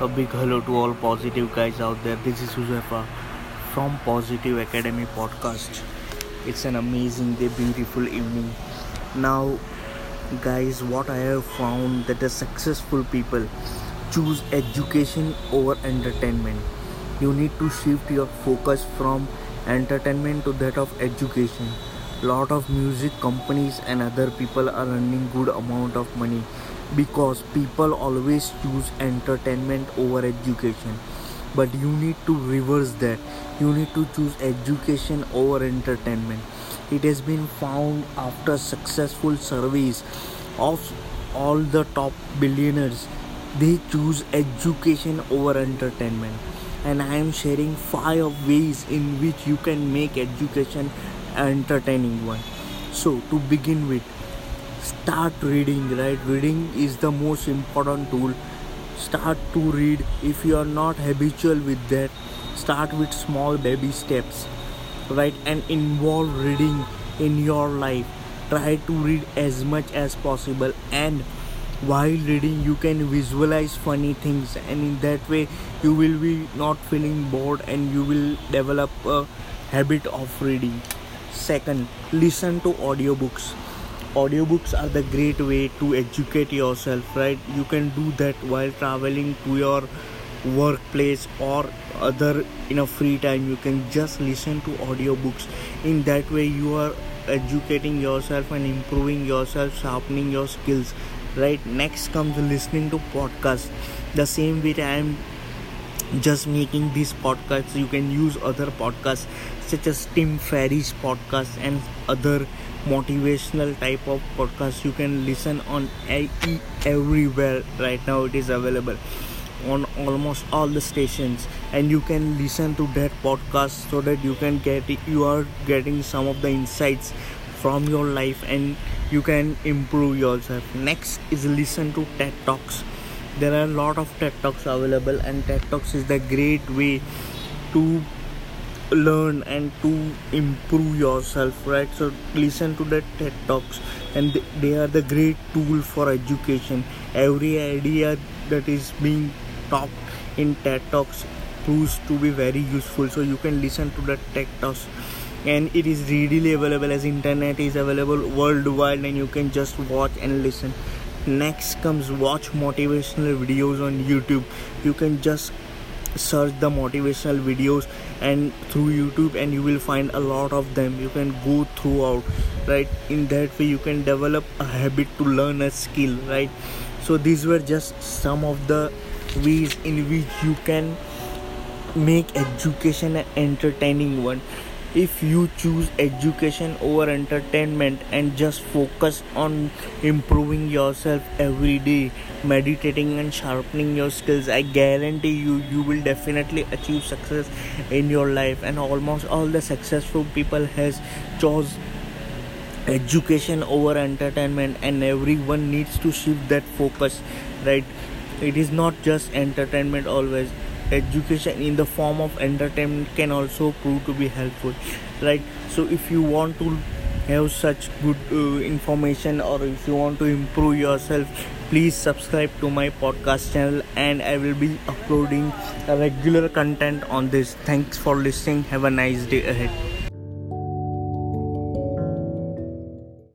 A big hello to all positive guys out there. This is Huzefa from Positive Academy Podcast. It's an amazing day, beautiful evening. Now, guys, what I have found that the successful people choose education over entertainment. You need to shift your focus from entertainment to that of education. Lot of music companies and other people are earning good amount of money because people always choose entertainment over education. But you need to reverse that. You need to choose education over entertainment. It has been found after successful surveys of all the top billionaires they choose education over entertainment. And i am sharing five ways in which you can make education entertaining one. So to begin with start reading right? Reading is the most important tool. Start to read. If you are not habitual with that start with small baby steps right? And involve reading in your life. Try to read as much as possible. And while reading you can visualize funny things. And in that way you will be not feeling bored and you will develop a habit of reading. Second listen to audiobooks audiobooks are the great way to educate yourself right? You can do that while traveling to your workplace or other in a free time. You can just listen to audiobooks. In that way you are educating yourself and improving yourself sharpening your skills right? Next comes listening to podcasts. The same way i am just making these podcasts you can use other podcasts such as tim ferriss podcast and other motivational type of podcast. You can listen on everywhere. Right now it is available on almost all the stations. And you can listen to that podcast so that you can get you are getting some of the insights from your life and you can improve yourself. Next is listen to ted talks. There are a lot of ted talks available and ted talks is the great way to learn and to improve yourself right? So listen to the ted talks and they are the great tool for education. Every idea that is being talked in ted talks proves to be very useful. So you can listen to the ted talks and it is readily available as internet is available worldwide and you can just watch and listen. Next comes watch motivational videos on youtube. You can just search the motivational videos and through youtube and you will find a lot of them. You can go throughout right? In that way you can develop a habit to learn a skill right? So these were just some of the ways in which you can make education an entertaining one if you choose education over entertainment and just focus on improving yourself every day meditating and sharpening your skills i guarantee you you will definitely achieve success in your life. And almost all the successful people has chose education over entertainment and everyone needs to shift that focus right? It is not just entertainment always education in the form of entertainment can also prove to be helpful right? So if you want to have such good uh, information or if you want to improve yourself please subscribe to my podcast channel and i will be uploading regular content on this. Thanks for listening. Have a nice day ahead